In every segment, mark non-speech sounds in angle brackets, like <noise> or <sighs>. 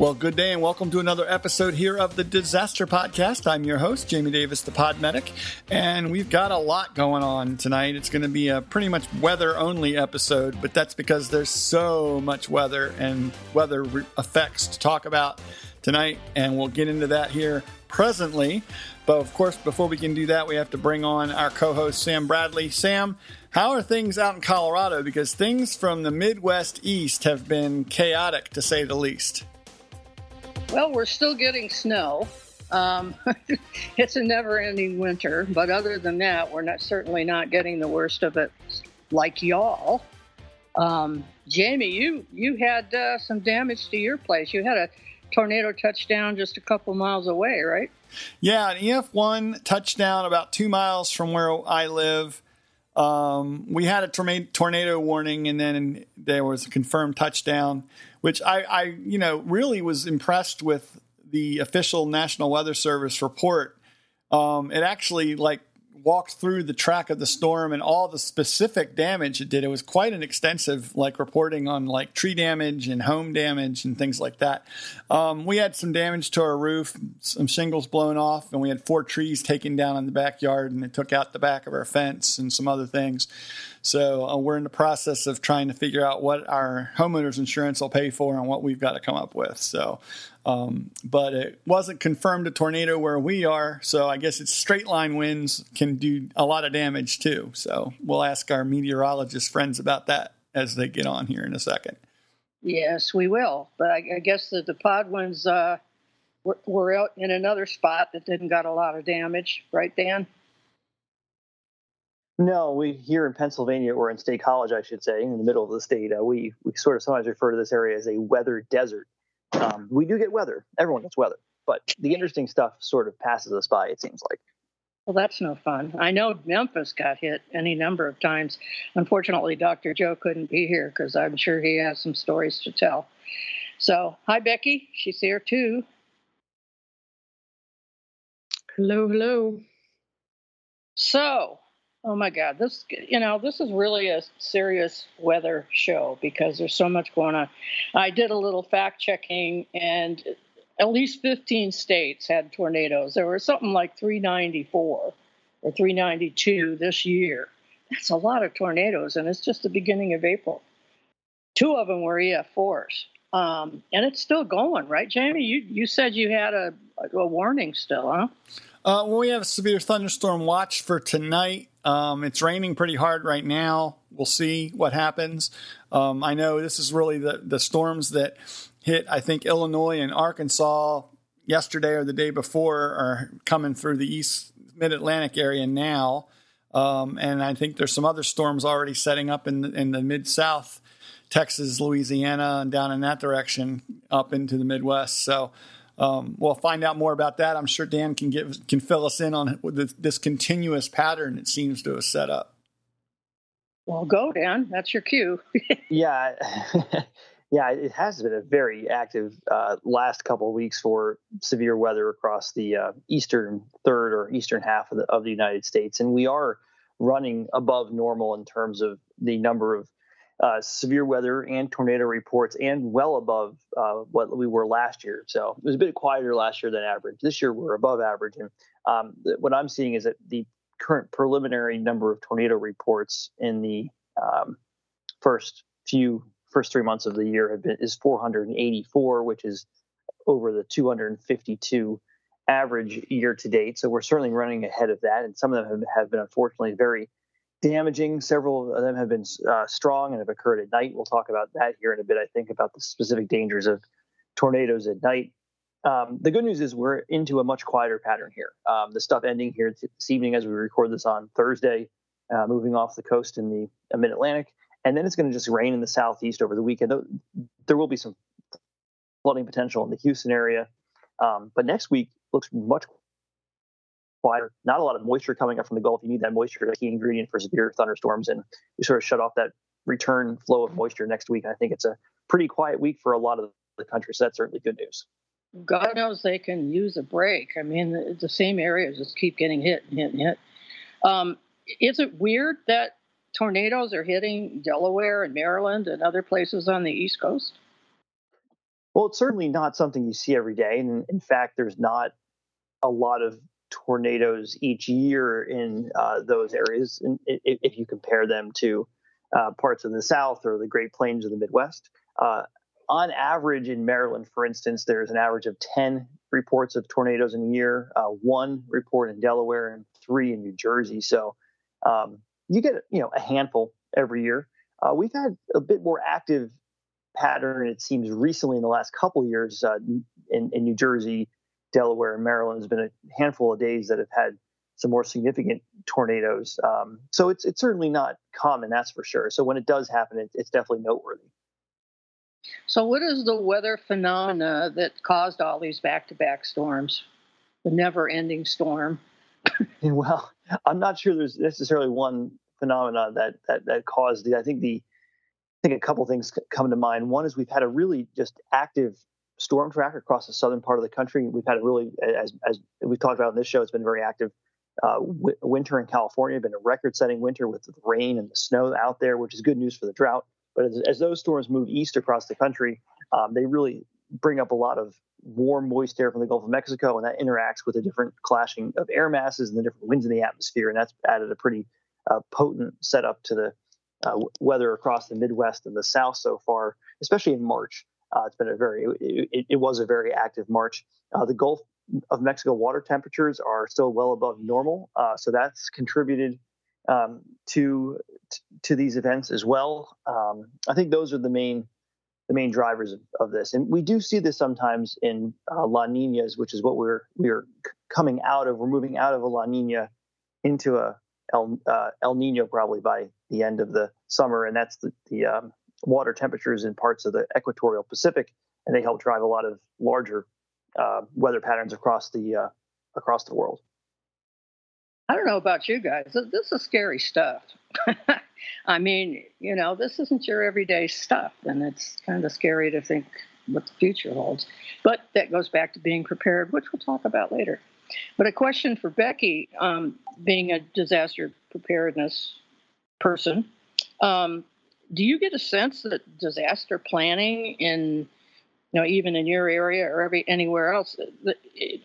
Well, good day and welcome to another episode here of the Disaster Podcast. I'm your host, Jamie Davis, the Pod Medic, and we've got a lot going on tonight. It's going to be a pretty much weather only episode, but that's because there's so much weather and weather effects to talk about tonight, and we'll get into that here presently. But of course, before we can do that, we have to bring on our co host, Sam Bradley. Sam, how are things out in Colorado? Because things from the Midwest East have been chaotic to say the least. Well, we're still getting snow. Um, <laughs> it's a never-ending winter, but other than that, we're not certainly not getting the worst of it, like y'all. Um, Jamie, you you had uh, some damage to your place. You had a tornado touchdown just a couple miles away, right? Yeah, an EF1 touchdown about two miles from where I live. Um, we had a tornado warning, and then there was a confirmed touchdown which I, I, you know, really was impressed with the official National Weather Service report. Um, it actually like walked through the track of the storm and all the specific damage it did. It was quite an extensive like reporting on like tree damage and home damage and things like that. Um, we had some damage to our roof, some shingles blown off, and we had four trees taken down in the backyard, and it took out the back of our fence and some other things. So uh, we're in the process of trying to figure out what our homeowners insurance will pay for and what we've got to come up with. So, um, but it wasn't confirmed a tornado where we are. So I guess it's straight line winds can do a lot of damage too. So we'll ask our meteorologist friends about that as they get on here in a second. Yes, we will. But I, I guess that the DePodwins uh, were, were out in another spot that didn't got a lot of damage, right, Dan? No, we here in Pennsylvania, or in State College, I should say, in the middle of the state, uh, we we sort of sometimes refer to this area as a weather desert. Um, we do get weather; everyone gets weather, but the interesting stuff sort of passes us by. It seems like. Well, that's no fun. I know Memphis got hit any number of times. Unfortunately, Dr. Joe couldn't be here because I'm sure he has some stories to tell. So, hi, Becky. She's here too. Hello, hello. So, Oh my God, this you know this is really a serious weather show because there's so much going on. I did a little fact checking, and at least 15 states had tornadoes. There were something like 394 or 392 this year. That's a lot of tornadoes, and it's just the beginning of April. Two of them were EF4s, um, and it's still going, right, Jamie? You you said you had a, a warning still, huh? Uh, well, we have a severe thunderstorm watch for tonight. Um, it's raining pretty hard right now. We'll see what happens. Um, I know this is really the, the storms that hit, I think, Illinois and Arkansas yesterday or the day before are coming through the east mid Atlantic area now. Um, and I think there's some other storms already setting up in the, in the mid south, Texas, Louisiana, and down in that direction up into the Midwest. So um, we'll find out more about that. I'm sure Dan can give can fill us in on this continuous pattern it seems to have set up. Well, go Dan. That's your cue. <laughs> yeah, <laughs> yeah. It has been a very active uh, last couple of weeks for severe weather across the uh, eastern third or eastern half of the of the United States, and we are running above normal in terms of the number of uh, severe weather and tornado reports, and well above uh, what we were last year. So it was a bit quieter last year than average. This year we're above average, and um, what I'm seeing is that the current preliminary number of tornado reports in the um, first few first three months of the year have been is 484, which is over the 252 average year to date. So we're certainly running ahead of that, and some of them have, have been unfortunately very damaging. Several of them have been uh, strong and have occurred at night. We'll talk about that here in a bit, I think, about the specific dangers of tornadoes at night. Um, the good news is we're into a much quieter pattern here. Um, the stuff ending here this evening as we record this on Thursday, uh, moving off the coast in the uh, mid Atlantic. And then it's going to just rain in the southeast over the weekend. There will be some flooding potential in the Houston area. Um, but next week looks much quieter. Not a lot of moisture coming up from the Gulf. You need that moisture as a key ingredient for severe thunderstorms, and we sort of shut off that return flow of moisture next week. And I think it's a pretty quiet week for a lot of the country. So that's certainly good news. God knows they can use a break. I mean, the, the same areas just keep getting hit and hit and hit. Um, is it weird that tornadoes are hitting Delaware and Maryland and other places on the East Coast? Well, it's certainly not something you see every day. And in fact, there's not a lot of tornadoes each year in uh, those areas if you compare them to uh, parts of the South or the Great Plains of the Midwest. Uh, on average, in Maryland, for instance, there's an average of 10 reports of tornadoes in a year, uh, one report in Delaware, and three in New Jersey. So um, you get you know a handful every year. Uh, we've had a bit more active pattern, it seems, recently in the last couple years uh, in, in New Jersey, Delaware, and Maryland. There's been a handful of days that have had some more significant tornadoes. Um, so it's it's certainly not common, that's for sure. So when it does happen, it, it's definitely noteworthy. So, what is the weather phenomena that caused all these back-to-back storms? The never-ending storm. <laughs> well, I'm not sure there's necessarily one phenomena that that that caused it. I think the I think a couple things come to mind. One is we've had a really just active storm track across the southern part of the country. We've had a really, as as we've talked about on this show, it's been very active. Uh, w- winter in California been a record-setting winter with the rain and the snow out there, which is good news for the drought. But as, as those storms move east across the country, um, they really bring up a lot of warm, moist air from the Gulf of Mexico, and that interacts with the different clashing of air masses and the different winds in the atmosphere, and that's added a pretty uh, potent setup to the uh, weather across the Midwest and the South so far, especially in March. Uh, it's been a very, it, it, was a very active March. Uh, the Gulf of Mexico water temperatures are still well above normal, uh, so that's contributed um, to to these events as well. Um, I think those are the main the main drivers of, of this, and we do see this sometimes in uh, La Ninas, which is what we're we're coming out of. We're moving out of a La Nina into a El, uh, El Nino probably by the end of the summer, and that's the, the um, water temperatures in parts of the equatorial Pacific, and they help drive a lot of larger uh, weather patterns across the uh, across the world. I don't know about you guys. This is scary stuff. <laughs> I mean, you know, this isn't your everyday stuff, and it's kind of scary to think what the future holds. But that goes back to being prepared, which we'll talk about later. But a question for Becky, um, being a disaster preparedness person, um, do you get a sense that disaster planning in you know, even in your area or every anywhere else, the,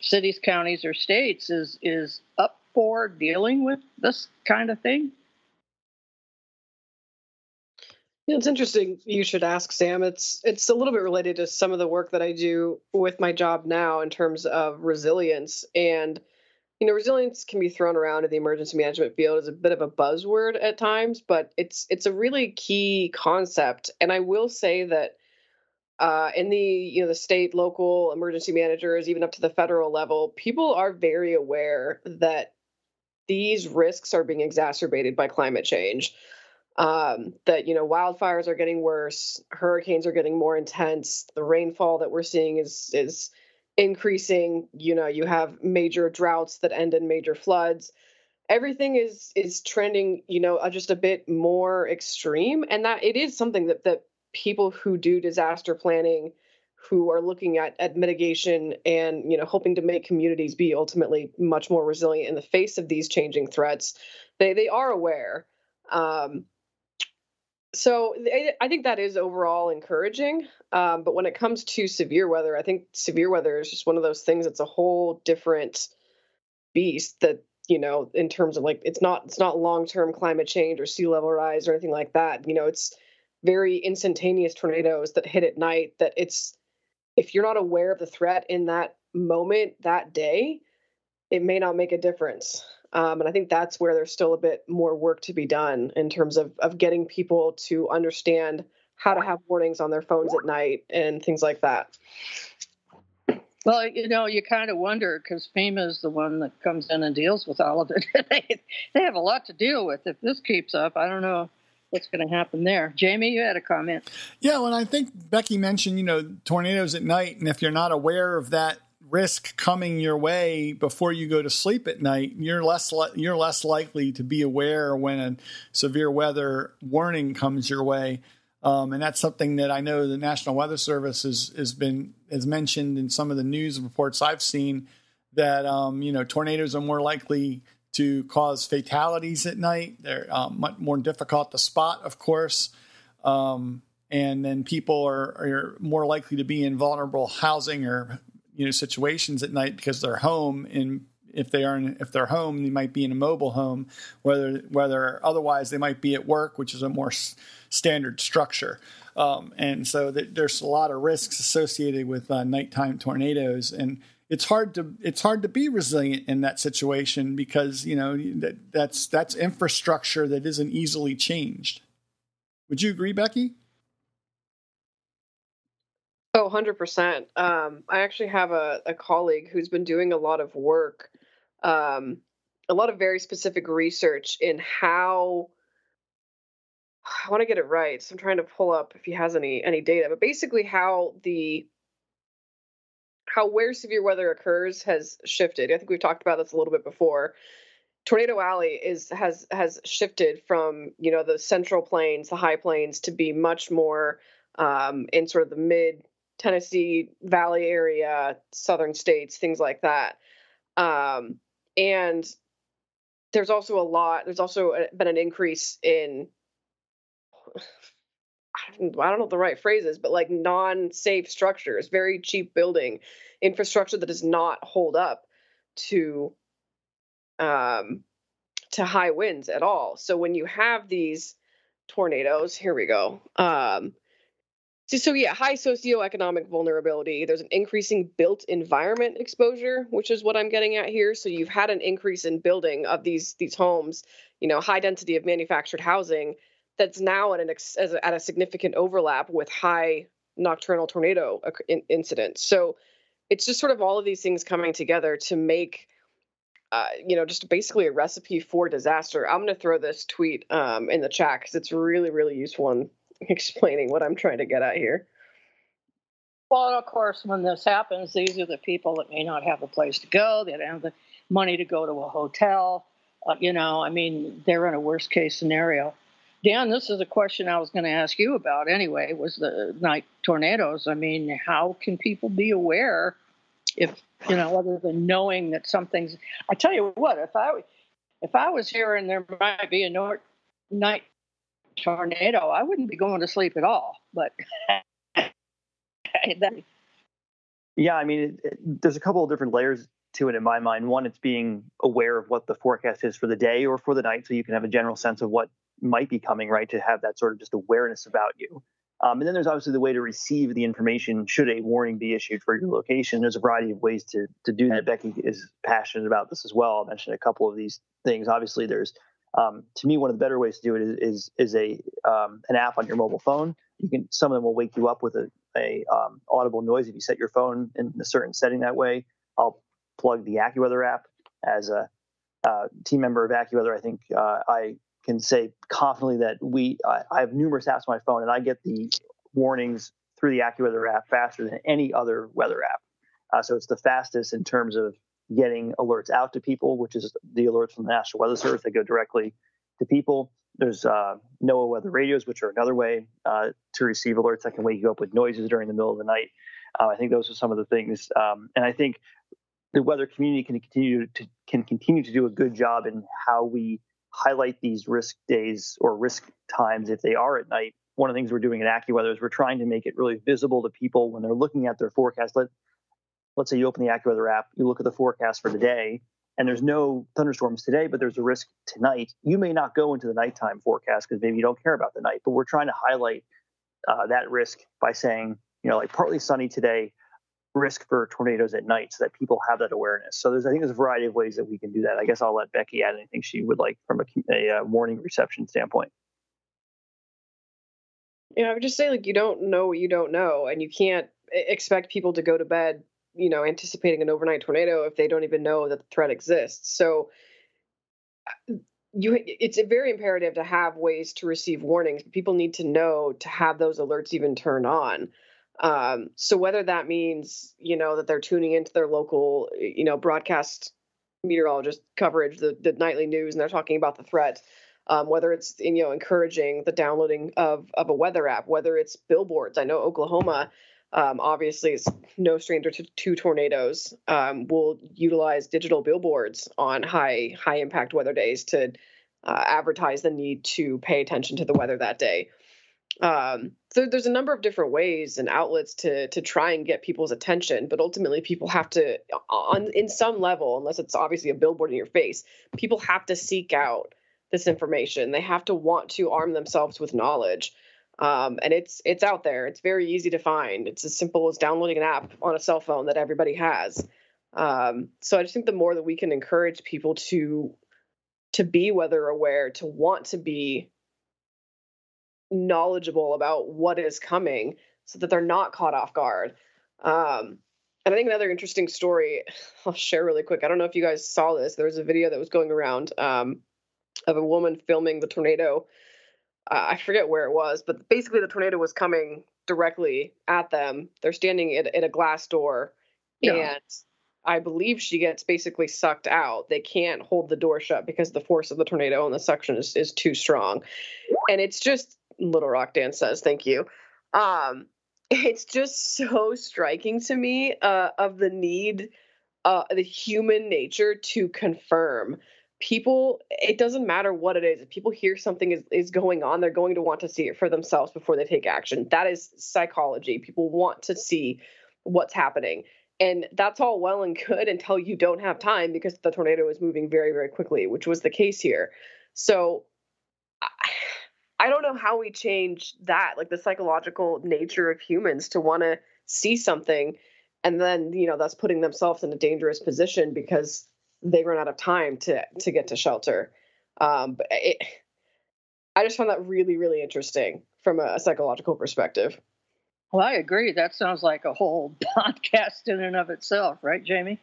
cities, counties, or states is is up for dealing with this kind of thing? Yeah, it's interesting. You should ask Sam. It's it's a little bit related to some of the work that I do with my job now in terms of resilience. And you know, resilience can be thrown around in the emergency management field as a bit of a buzzword at times, but it's it's a really key concept. And I will say that uh, in the you know the state, local emergency managers, even up to the federal level, people are very aware that these risks are being exacerbated by climate change. Um, that you know wildfires are getting worse, hurricanes are getting more intense, the rainfall that we're seeing is is increasing. You know, you have major droughts that end in major floods. Everything is is trending, you know, just a bit more extreme, and that it is something that that people who do disaster planning who are looking at, at mitigation and you know hoping to make communities be ultimately much more resilient in the face of these changing threats they they are aware um, so I think that is overall encouraging. Um, but when it comes to severe weather, I think severe weather is just one of those things. It's a whole different beast that you know in terms of like it's not it's not long term climate change or sea level rise or anything like that. You know, it's very instantaneous tornadoes that hit at night. That it's if you're not aware of the threat in that moment, that day, it may not make a difference. Um, and I think that's where there's still a bit more work to be done in terms of, of getting people to understand how to have warnings on their phones at night and things like that. Well, you know, you kind of wonder because FEMA is the one that comes in and deals with all of it. <laughs> they, they have a lot to deal with. If this keeps up, I don't know what's going to happen there. Jamie, you had a comment. Yeah, well, I think Becky mentioned, you know, tornadoes at night, and if you're not aware of that risk coming your way before you go to sleep at night, you're less li- you're less likely to be aware when a severe weather warning comes your way. Um, and that's something that I know the National Weather Service has, has been has mentioned in some of the news reports I've seen that um, you know tornadoes are more likely to cause fatalities at night. They're um, much more difficult to spot, of course. Um, and then people are, are more likely to be in vulnerable housing or you know situations at night because they're home and if they are in, if they're home they might be in a mobile home whether whether otherwise they might be at work which is a more s- standard structure. Um, and so th- there's a lot of risks associated with uh, nighttime tornadoes and it's hard to it's hard to be resilient in that situation because you know that, that's that's infrastructure that isn't easily changed. Would you agree becky Oh, 100%. Um, I actually have a, a colleague who's been doing a lot of work, um, a lot of very specific research in how. <sighs> I want to get it right, so I'm trying to pull up if he has any any data. But basically, how the how where severe weather occurs has shifted. I think we've talked about this a little bit before. Tornado Alley is has has shifted from you know the central plains, the high plains, to be much more um, in sort of the mid Tennessee Valley area, southern states, things like that. Um, and there's also a lot. There's also been an increase in. I don't know what the right phrase is, but like non-safe structures, very cheap building infrastructure that does not hold up to um, to high winds at all. So when you have these tornadoes, here we go. Um, so, so yeah, high socioeconomic vulnerability. There's an increasing built environment exposure, which is what I'm getting at here. So you've had an increase in building of these these homes, you know, high density of manufactured housing that's now at an ex, a, at a significant overlap with high nocturnal tornado incidents. So it's just sort of all of these things coming together to make uh, you know, just basically a recipe for disaster. I'm going to throw this tweet um, in the chat because it's really, really useful in <laughs> explaining what I'm trying to get at here. Well, of course, when this happens, these are the people that may not have a place to go. They don't have the money to go to a hotel. Uh, you know, I mean, they're in a worst case scenario. Dan, this is a question I was going to ask you about anyway. Was the night tornadoes? I mean, how can people be aware if you know, other than knowing that something's. I tell you what, if I if I was here and there might be a night tornado, I wouldn't be going to sleep at all. But <laughs> yeah, I mean, it, it, there's a couple of different layers to it in my mind. One, it's being aware of what the forecast is for the day or for the night, so you can have a general sense of what might be coming, right? To have that sort of just awareness about you. Um, and then there's obviously the way to receive the information should a warning be issued for your location. There's a variety of ways to to do that. Becky is passionate about this as well. I mentioned a couple of these things. Obviously, there's um, to me one of the better ways to do it is is, is a um, an app on your mobile phone. You can some of them will wake you up with a, a um, audible noise if you set your phone in a certain setting that way. I'll plug the AccuWeather app as a uh, team member of AccuWeather. I think uh, I can say confidently that we I, have numerous apps on my phone and I get the warnings through the AccuWeather app faster than any other weather app. Uh, so it's the fastest in terms of getting alerts out to people, which is the alerts from the National Weather Service that go directly to people. There's uh, NOAA weather radios, which are another way uh, to receive alerts that can wake you up with noises during the middle of the night. Uh, I think those are some of the things, um, and I think the weather community can continue to can continue to do a good job in how we highlight these risk days or risk times if they are at night. One of the things we're doing at AccuWeather is we're trying to make it really visible to people when they're looking at their forecast. Let, let's say you open the AccuWeather app, you look at the forecast for the day, and there's no thunderstorms today, but there's a risk tonight. You may not go into the nighttime forecast because maybe you don't care about the night, but we're trying to highlight uh, that risk by saying, you know, like partly sunny today, risk for tornadoes at night so that people have that awareness. So there's, I think there's a variety of ways that we can do that. I guess I'll let Becky add anything she would like from a, a, a warning reception standpoint. Yeah, I would just say like you don't know what you don't know, and you can't expect people to go to bed, you know, anticipating an overnight tornado if they don't even know that the threat exists. So you it's very imperative to have ways to receive warnings. People need to know to have those alerts even turned on. Um, so whether that means you know that they're tuning into their local you know broadcast meteorologist coverage, the the nightly news, and they're talking about the threat. Um, whether it's you know encouraging the downloading of of a weather app, whether it's billboards. I know Oklahoma um, obviously is no stranger to, to tornadoes. Um, will utilize digital billboards on high high impact weather days to uh, advertise the need to pay attention to the weather that day. Um, so there's a number of different ways and outlets to to try and get people's attention, but ultimately people have to, on in some level, unless it's obviously a billboard in your face, people have to seek out this information. They have to want to arm themselves with knowledge. Um, and it's it's out there. It's very easy to find. It's as simple as downloading an app on a cell phone that everybody has. Um, so I just think the more that we can encourage people to to be weather aware, to want to be knowledgeable about what is coming, so that they're not caught off guard. Um, and I think another interesting story <laughs> I'll share really quick. I don't know if you guys saw this. There was a video that was going around um, of a woman filming the tornado. Uh, I forget where it was, but basically the tornado was coming directly at them. They're standing at, at a glass door, yeah. and I believe she gets basically sucked out. They can't hold the door shut because the force of the tornado and the suction is, is too strong. And it's just Little Rock Dan says, thank you. Um, <laughs> it's just so striking to me uh, of the need, uh, the human nature to confirm. People, it doesn't matter what it is. If people hear something is, is going on, they're going to want to see it for themselves before they take action. That is psychology. People want to see what's happening. And that's all well and good until you don't have time because the tornado is moving very, very quickly, which was the case here. So I don't know how we change that, like the psychological nature of humans to want to see something and then, you know, that's putting themselves in a dangerous position because they run out of time to to get to shelter. Um, but it, I just found that really, really interesting from a, a psychological perspective. Well, I agree. That sounds like a whole <laughs> podcast in and of itself, right, Jamie?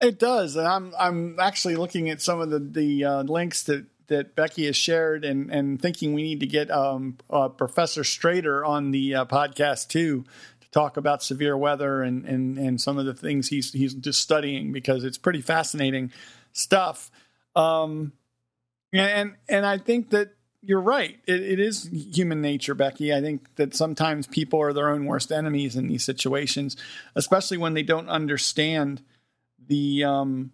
It does, and I'm I'm actually looking at some of the the uh, links that that Becky has shared, and and thinking we need to get um, uh, Professor Strader on the uh, podcast too to talk about severe weather and and and some of the things he's he's just studying because it's pretty fascinating stuff. Um, and and I think that you're right. It, it is human nature, Becky. I think that sometimes people are their own worst enemies in these situations, especially when they don't understand the um,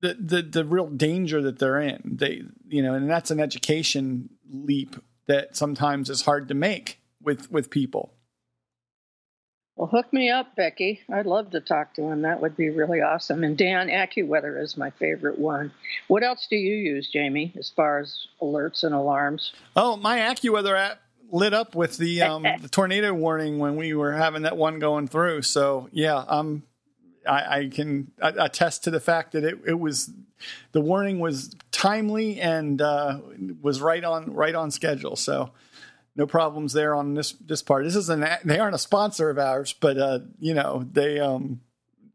the, the the real danger that they're in. They you know, and that's an education leap that sometimes is hard to make with with people. Well, hook me up, Becky. I'd love to talk to him. That would be really awesome. And Dan, AccuWeather is my favorite one. What else do you use, Jamie, as far as alerts and alarms? Oh, my AccuWeather app lit up with the, um, <laughs> the tornado warning when we were having that one going through. So yeah, I'm I, I can attest to the fact that it, it was the warning was timely and uh, was right on right on schedule. So no problems there on this this part. This is an they aren't a sponsor of ours, but uh, you know they um,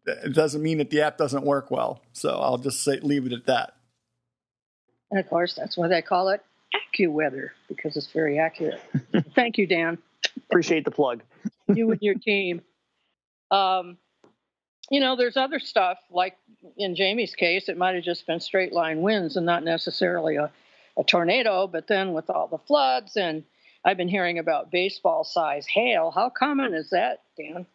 it doesn't mean that the app doesn't work well. So I'll just say leave it at that. And of course, that's why they call it AccuWeather because it's very accurate. <laughs> Thank you, Dan. Appreciate the plug. <laughs> you and your team. Um, you know, there's other stuff like in Jamie's case, it might have just been straight line winds and not necessarily a, a tornado. But then with all the floods, and I've been hearing about baseball size hail. How common is that, Dan?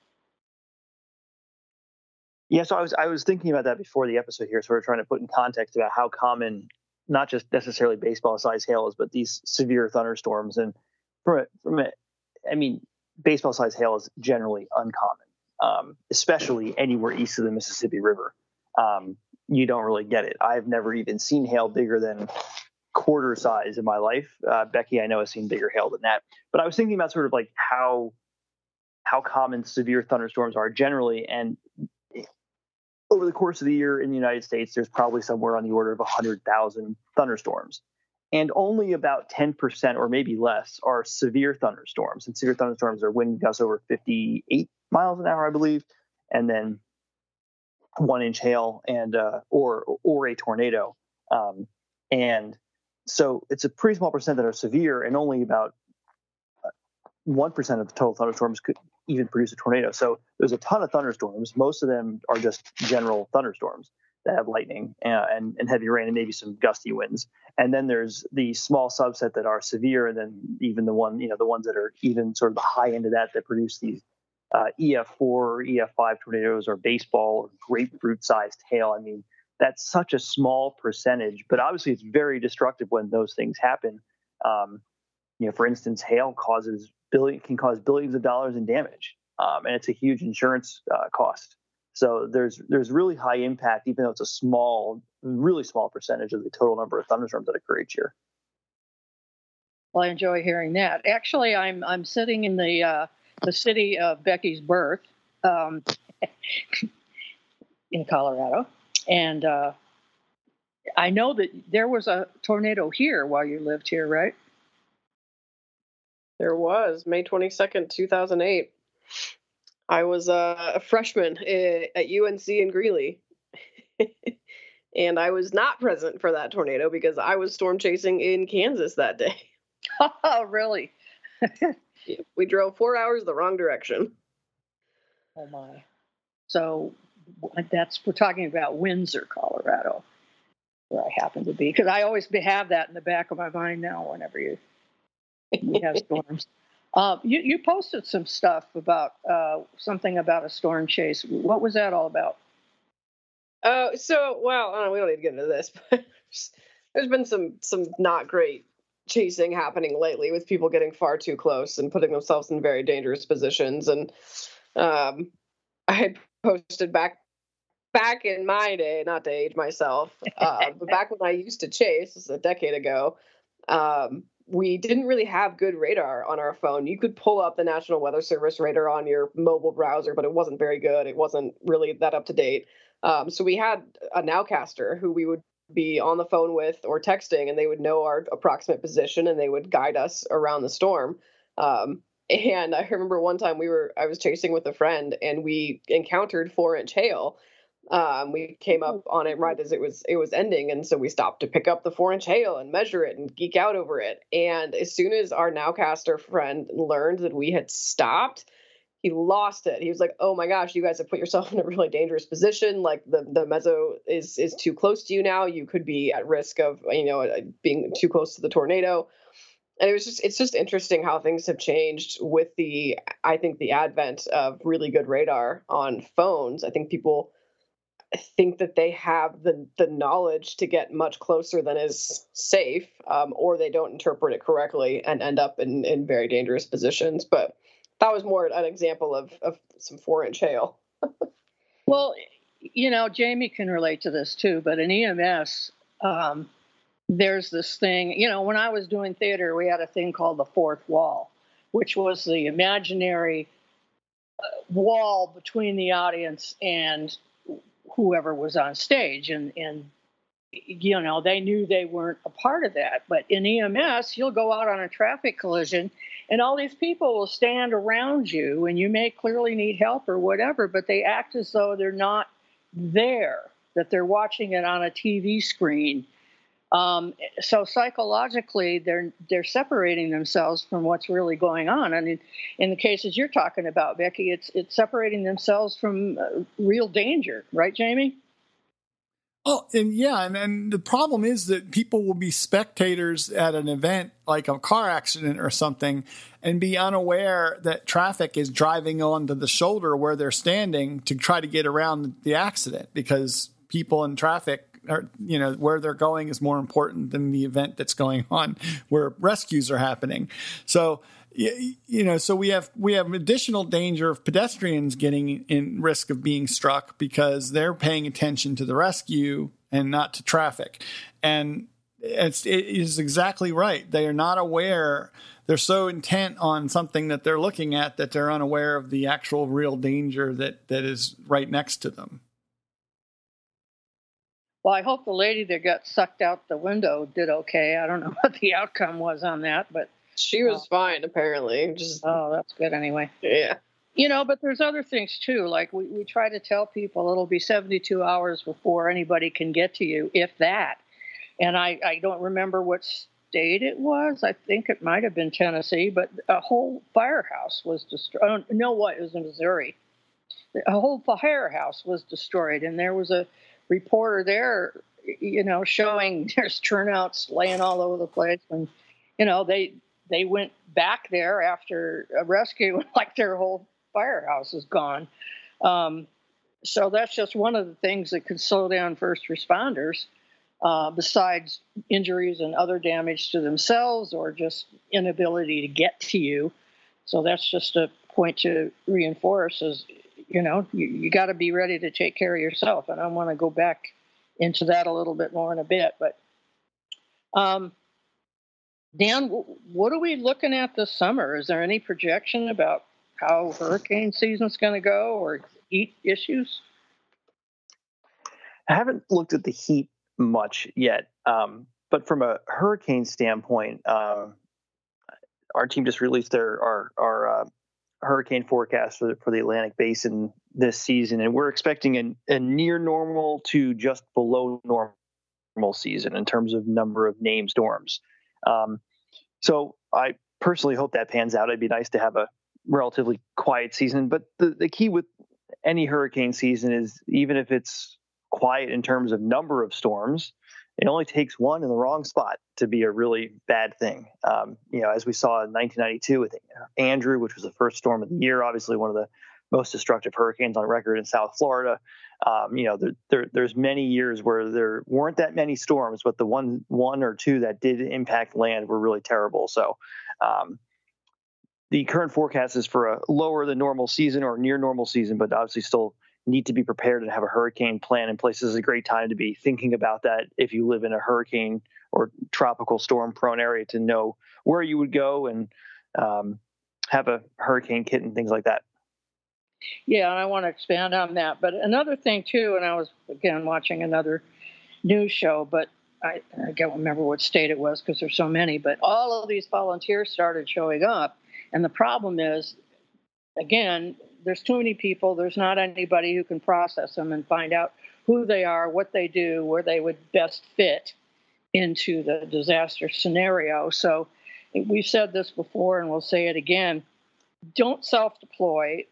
Yeah, so I was I was thinking about that before the episode here, sort of trying to put in context about how common not just necessarily baseball size hail is, but these severe thunderstorms. And from a, from it, I mean, baseball size hail is generally uncommon um, especially anywhere east of the Mississippi River. Um, you don't really get it. I've never even seen hail bigger than quarter size in my life. Uh, Becky, I know, has seen bigger hail than that. But I was thinking about sort of like how how common severe thunderstorms are generally, and over the course of the year in the United States, there's probably somewhere on the order of 100,000 thunderstorms. And only about 10% or maybe less are severe thunderstorms. And severe thunderstorms are wind gusts over 58 miles an hour, I believe, and then one inch hail and uh, or or a tornado. Um, and so it's a pretty small percent that are severe, and only about uh, one percent of the total thunderstorms could even produce a tornado. So there's a ton of thunderstorms. Most of them are just general thunderstorms that have lightning and, uh, and, and heavy rain and maybe some gusty winds. And then there's the small subset that are severe, and then even the one you know the ones that are even sort of the high end of that that produce these uh, EF4 or EF5 tornadoes or baseball or grapefruit sized hail. I mean, that's such a small percentage, but obviously it's very destructive when those things happen. Um, you know, for instance, hail causes billion can cause billions of dollars in damage, um, and it's a huge insurance uh, cost. So there's there's really high impact, even though it's a small, really small percentage of the total number of thunderstorms that occur each year. Well, I enjoy hearing that. Actually, I'm I'm sitting in the uh, the city of Becky's birth um, <laughs> in Colorado, and uh, I know that there was a tornado here while you lived here, right? There was May 22nd, 2008. I was uh, a freshman eh, at UNC in Greeley. <laughs> and I was not present for that tornado because I was storm chasing in Kansas that day. Oh, <laughs> <laughs> really? we drove four hours the wrong direction. Oh, my. So that's, we're talking about Windsor, Colorado, where I happen to be. Because I always have that in the back of my mind now whenever you, you have <laughs> storms. Uh, you, you posted some stuff about uh, something about a storm chase. What was that all about? Uh, so, well, know, we don't need to get into this, <laughs> but there's been some some not great chasing happening lately with people getting far too close and putting themselves in very dangerous positions. And um, I had posted back back in my day, not to age myself, <laughs> uh, but back when I used to chase, this is a decade ago. Um, we didn't really have good radar on our phone. You could pull up the National Weather Service radar on your mobile browser, but it wasn't very good. It wasn't really that up to date. Um, so we had a nowcaster who we would be on the phone with or texting, and they would know our approximate position and they would guide us around the storm. Um, and I remember one time we were I was chasing with a friend and we encountered four inch hail um, we came up on it right as it was it was ending, and so we stopped to pick up the four inch hail and measure it and geek out over it. And as soon as our nowcaster friend learned that we had stopped, he lost it. He was like, "Oh my gosh, you guys have put yourself <laughs> in a really dangerous position. Like the the meso is is too close to you now. You could be at risk of you know being too close to the tornado." And it was just it's just interesting how things have changed with the I think the advent of really good radar on phones. I think people think that they have the the knowledge to get much closer than is safe, um, or they don't interpret it correctly and end up in, in very dangerous positions. But that was more an example of, of some four inch hail. well, you know, Jamie can relate to this too, but in EMS, um, there's this thing, you know, when I was doing theater, we had a thing called the fourth wall, which was the imaginary uh, wall between the audience and whoever was on stage. And and you know they knew they weren't a part of that. But in ems you'll go out on a traffic collision and all these people will stand around you and you may clearly need help or whatever but they act as though they're not there that they're watching it on a tv screen um, so psychologically, they're they're separating themselves from what's really going on. And in, in the cases you're talking about, Becky, it's it's separating themselves from uh, real danger, right, Jamie? Oh, and yeah, and, and the problem is that people will be spectators at an event like a car accident or something and be unaware that traffic is driving onto the shoulder where they're standing to try to get around the accident because people in traffic or you know where they're going is more important than the event that's going <laughs> on where rescues are happening. So you know so we have we have additional danger of pedestrians getting in risk of being struck because they're paying attention to the rescue and not to traffic. And it's it is exactly right. They are not aware. They're so intent on something that they're looking at that they're unaware of the actual real danger that that is right next to them well, I hope the lady that got sucked out the window did okay. I don't know <laughs> what the outcome was on that, but she was uh, fine apparently. Just oh, that's good anyway. Yeah. You know, but there's other things too. Like we, we try to tell people it'll be 72 hours before anybody can get to you, if that. And I, I don't remember what state it was. I think it might have been Tennessee, but a whole firehouse was destroyed. Oh, no, what? It was in Missouri. A whole firehouse was destroyed, and there was a reporter there, you know, showing <laughs> there's turnouts laying all over the place, and you know they they went back there after a rescue, <laughs> like their whole firehouse is gone. Um, so that's just one of the things that could slow down first responders. uh, besides injuries and other damage to themselves or just inability to get to you. So that's just a point to reinforce is, you know, you, you got to be ready to take care of yourself. And I want to go back into that a little bit more in a bit. But um, Dan, what are we looking at this summer? Is there any projection about how hurricane season's going to go or heat issues? I haven't looked at the heat much yet, um, but from a hurricane standpoint, uh, our team just released their our our uh, hurricane forecast for the, for the Atlantic Basin this season, and we're expecting a, a near normal to just below normal season in terms of number of named storms. Um, so I personally hope that pans out. It'd be nice to have a relatively quiet season, but the, the key with any hurricane season is even if it's quiet in terms of number of storms, it only takes one in the wrong spot to be a really bad thing. Um, you know, as we saw in 1992 with Andrew, which was the first storm of the year, obviously one of the most destructive hurricanes on record in South Florida. Um, you know, there, there, there's many years where there weren't that many storms, but the one one or two that did impact land were really terrible. So, um, the current forecast is for a lower than normal season or near normal season, but obviously still need to be prepared and have a hurricane plan in place. This is a great time to be thinking about that if you live in a hurricane or tropical storm prone area to know where you would go and um, have a hurricane kit and things like that. Yeah, and I want to expand on that. But another thing too, and I was again watching another news show, but I, I don't remember what state it was because there's so many. But all of these volunteers started showing up, and the problem is, again, there's too many people. There's not anybody who can process them and find out who they are, what they do, where they would best fit into the disaster scenario. So we've said this before and we'll say it again. Don't self deploy.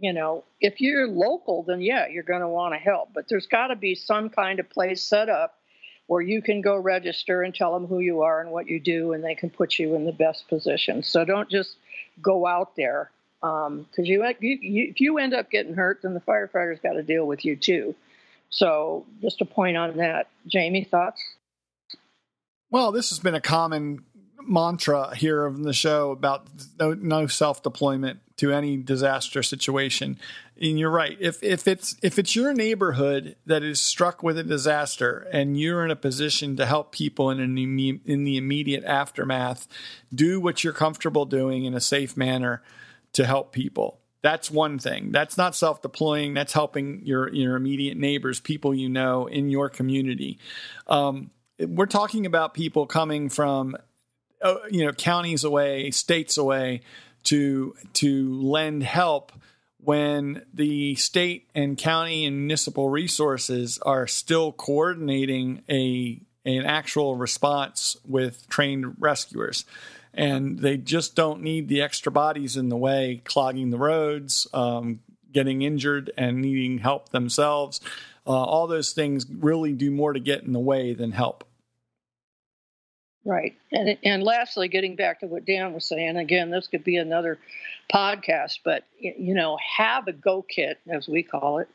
You know, if you're local, then yeah, you're going to want to help. But there's got to be some kind of place set up where you can go register and tell them who you are and what you do, and they can put you in the best position. So don't just go out there because um, you, you, you, if you end up getting hurt, then the firefighters got to deal with you too. So just a point on that. Jamie, thoughts? Well, this has been a common mantra here of the show about no, no self deployment to any disaster situation. And you're right. If if it's if it's your neighborhood that is struck with a disaster and you're in a position to help people in an in the immediate aftermath, do what you're comfortable doing in a safe manner to help people. That's one thing. That's not self deploying. That's helping your your immediate neighbors, people you know in your community. Um, we're talking about people coming from uh, you know counties away, states away to to lend help when the state and county and municipal resources are still coordinating a an actual response with trained rescuers and they just don't need the extra bodies in the way, clogging the roads, um, getting injured, and needing help themselves. Uh, all those things really do more to get in the way than help. Right, and and lastly, getting back to what Dan was saying, again, this could be another podcast, but you know, have a go kit as we call it.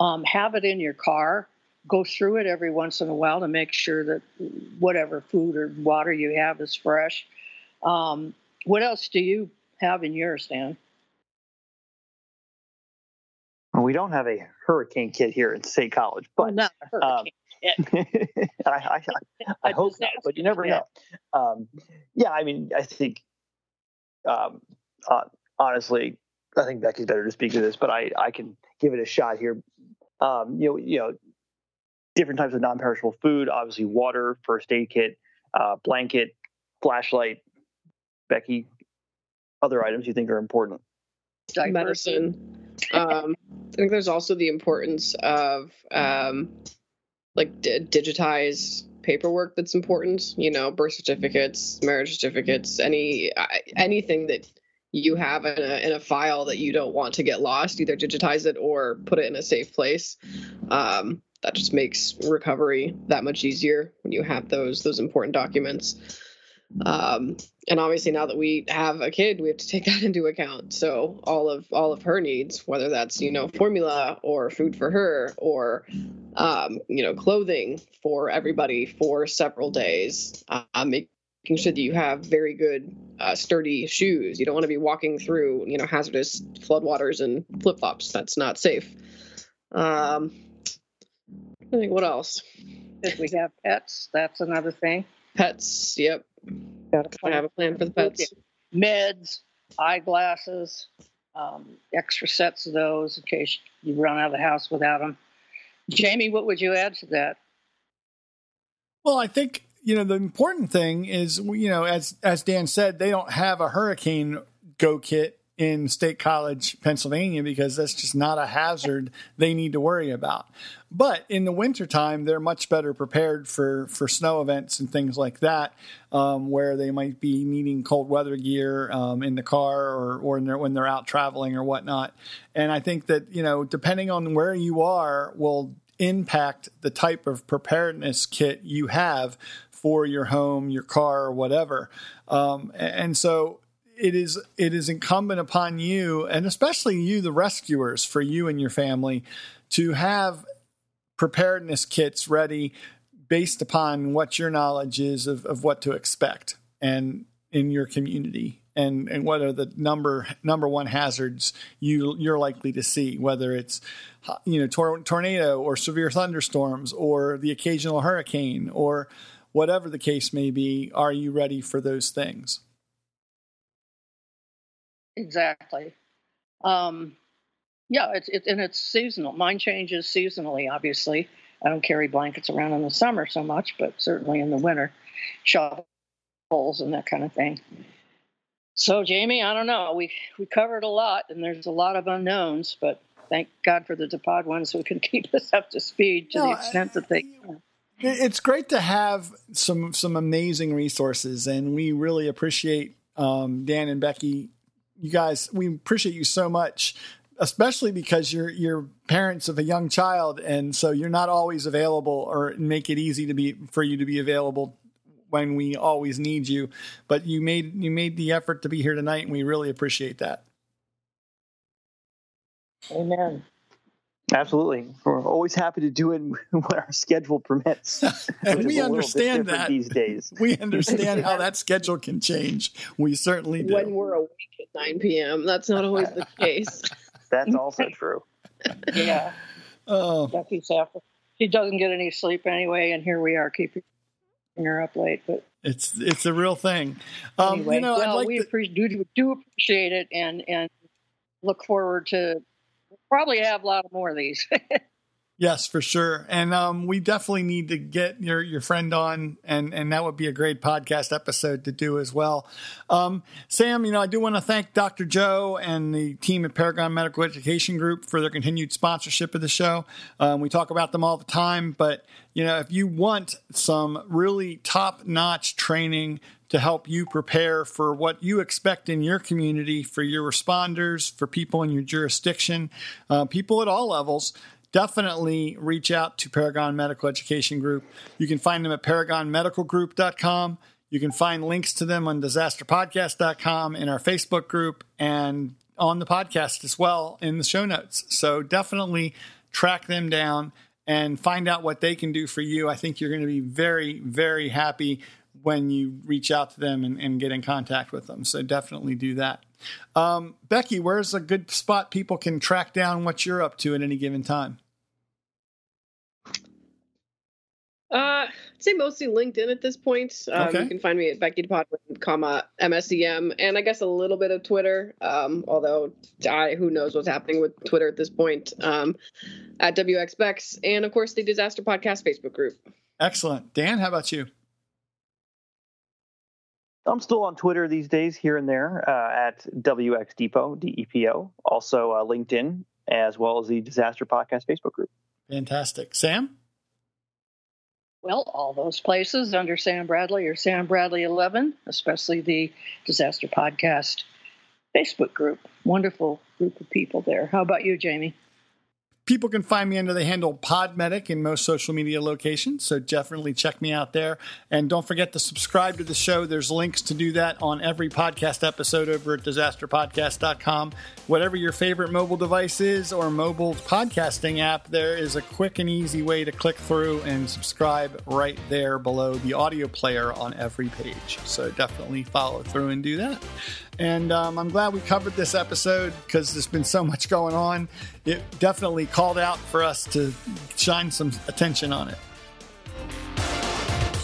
Um, have it in your car. Go through it every once in a while to make sure that whatever food or water you have is fresh. Um, what else do you have in yours, Dan? Well, we don't have a hurricane kit here at State College, but a um, <laughs> I, I, I <laughs> hope not, but you never know. Um, yeah, I mean, I think um, uh, honestly, I think Becky's better to speak to this, but I, I can give it a shot here. Um, you know, you know, different types of non-perishable food, obviously water, first aid kit, uh, blanket, flashlight, Becky, other items you think are important? Medicine. um, I think there's also the importance of um, like d- paperwork that's important. You know, birth certificates, marriage certificates, any uh, anything that you have in a, in a file that you don't want to get lost. Either digitize it or put it in a safe place. Um, that just makes recovery that much easier when you have those those important documents. Um, and obviously now that we have a kid, we have to take <laughs> that into account. So all of all of her needs, whether that's you know formula or food for her or um, you know clothing for everybody for several days, uh, making sure that you have very good uh, sturdy shoes. You don't want to be walking through you know hazardous floodwaters and flip flops. That's not safe. Um, I think what else? Did we have pets? That's another thing. Pets. Yep. Got I have a plan for the pets. Meds, eyeglasses, um, extra sets of those in case you run out of the house without them. Jamie, what would you add to that? Well, I think you know the important thing is you know as as Dan said, they don't have a hurricane go kit in State College, Pennsylvania, because that's just not a hazard they need to worry about. But in the wintertime, they're much better prepared for, for snow events and things like that, um, where they might be needing cold weather gear um, in the car or, or they're, when they're out traveling or whatnot. And I think that, you know, depending on where you are, will impact the type of preparedness kit you have for your home, your car, or whatever. Um, and so it is it is incumbent upon you and especially you the rescuers for you and your family to have preparedness kits ready based upon what your knowledge is of, of what to expect and in your community. And and what are the number number one hazards you you're likely to see whether it's you know tor- tornado or severe thunderstorms or the occasional hurricane or whatever the case may be are you ready for those things Exactly. Um, yeah, it's it, and it's seasonal. Mine changes seasonally. Obviously, I don't carry blankets around in the summer so much, but certainly in the winter, shovels and that kind of thing. So, Jamie, I don't know. We we covered a lot, and there's a lot of unknowns, but thank God for the DePodwins who can <laughs> keep us up to speed to no, the extent that they. Can. It's great to have some some amazing resources, and we really appreciate um, Dan and Becky you guys, we appreciate you so much, especially because you're you're parents of a young child, and so you're not always available, or make it easy to be for you to be available when we always need you. But you made you made the effort to be here tonight, and we really appreciate that. Amen. Absolutely. We're always happy to do it <laughs> when our schedule permits. <laughs> and we understand that these days. We understand how <laughs> that schedule can change. We certainly do. When we're awake at 9 p.m. That's not always the <laughs> case. That's also true. Yeah. Oh. Becky's after. She doesn't get any sleep anyway, and here we are keeping her up late. But it's it's a real thing. Um, anyway, you know, well, like we to... do, do appreciate it, and and look forward to probably have a lot more of these. <laughs> yes, for sure. And um, we definitely need to get your your friend on, and and that would be a great podcast episode to do as well. Um, Sam, you know, I do want to thank Dr. Joe and the team at Paragon Medical Education Group for their continued sponsorship of the show. Um, we talk about them all the time, but you know, if you want some really top notch training to help you prepare for what you expect in your community, for your responders, for people in your jurisdiction, uh, people at all levels. Definitely reach out to Paragon Medical Education Group. You can find them at paragonmedicalgroup.com. You can find links to them on disasterpodcast.com in our Facebook group and on the podcast as well in the show notes. So definitely track them down and find out what they can do for you. I think you're going to be very, very happy when you reach out to them and, and get in contact with them. So definitely do that. Um, Becky, where's a good spot people can track down what you're up to at any given time? Uh, I'd say mostly LinkedIn at this point. Um, okay. You can find me at Becky Podwin, comma MSEM, and I guess a little bit of Twitter. Um, although I, who knows what's happening with Twitter at this point. Um, at WXBEX, and of course the Disaster Podcast Facebook group. Excellent, Dan. How about you? I'm still on Twitter these days, here and there, uh, at WX Depot, D E P O. Also uh, LinkedIn, as well as the Disaster Podcast Facebook group. Fantastic, Sam. Well, all those places under Sam Bradley or Sam Bradley 11, especially the Disaster Podcast Facebook group. Wonderful group of people there. How about you, Jamie? People can find me under the handle Podmedic in most social media locations. So definitely check me out there. And don't forget to subscribe to the show. There's links to do that on every podcast episode over at disasterpodcast.com. Whatever your favorite mobile device is or mobile podcasting app, there is a quick and easy way to click through and subscribe right there below the audio player on every page. So definitely follow through and do that. And um, I'm glad we covered this episode because there's been so much going on. It definitely called out for us to shine some attention on it.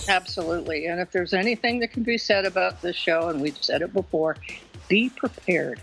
Absolutely. And if there's anything that can be said about this show, and we've said it before, be prepared.